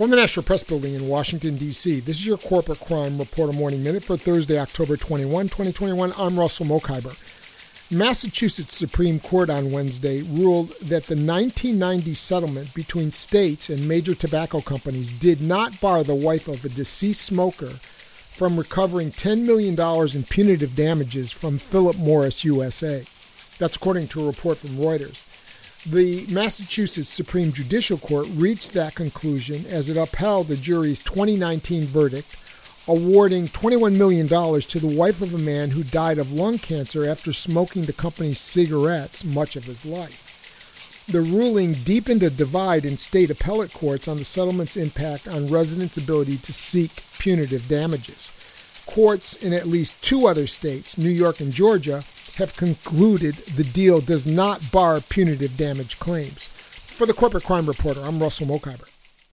From the National Press Building in Washington, D.C., this is your Corporate Crime Reporter Morning Minute for Thursday, October 21, 2021. I'm Russell Mokhiber. Massachusetts Supreme Court on Wednesday ruled that the 1990 settlement between states and major tobacco companies did not bar the wife of a deceased smoker from recovering $10 million in punitive damages from Philip Morris USA. That's according to a report from Reuters. The Massachusetts Supreme Judicial Court reached that conclusion as it upheld the jury's 2019 verdict, awarding $21 million to the wife of a man who died of lung cancer after smoking the company's cigarettes much of his life. The ruling deepened a divide in state appellate courts on the settlement's impact on residents' ability to seek punitive damages. Courts in at least two other states, New York and Georgia, have concluded the deal does not bar punitive damage claims. For the Corporate Crime Reporter, I'm Russell Mokhiber.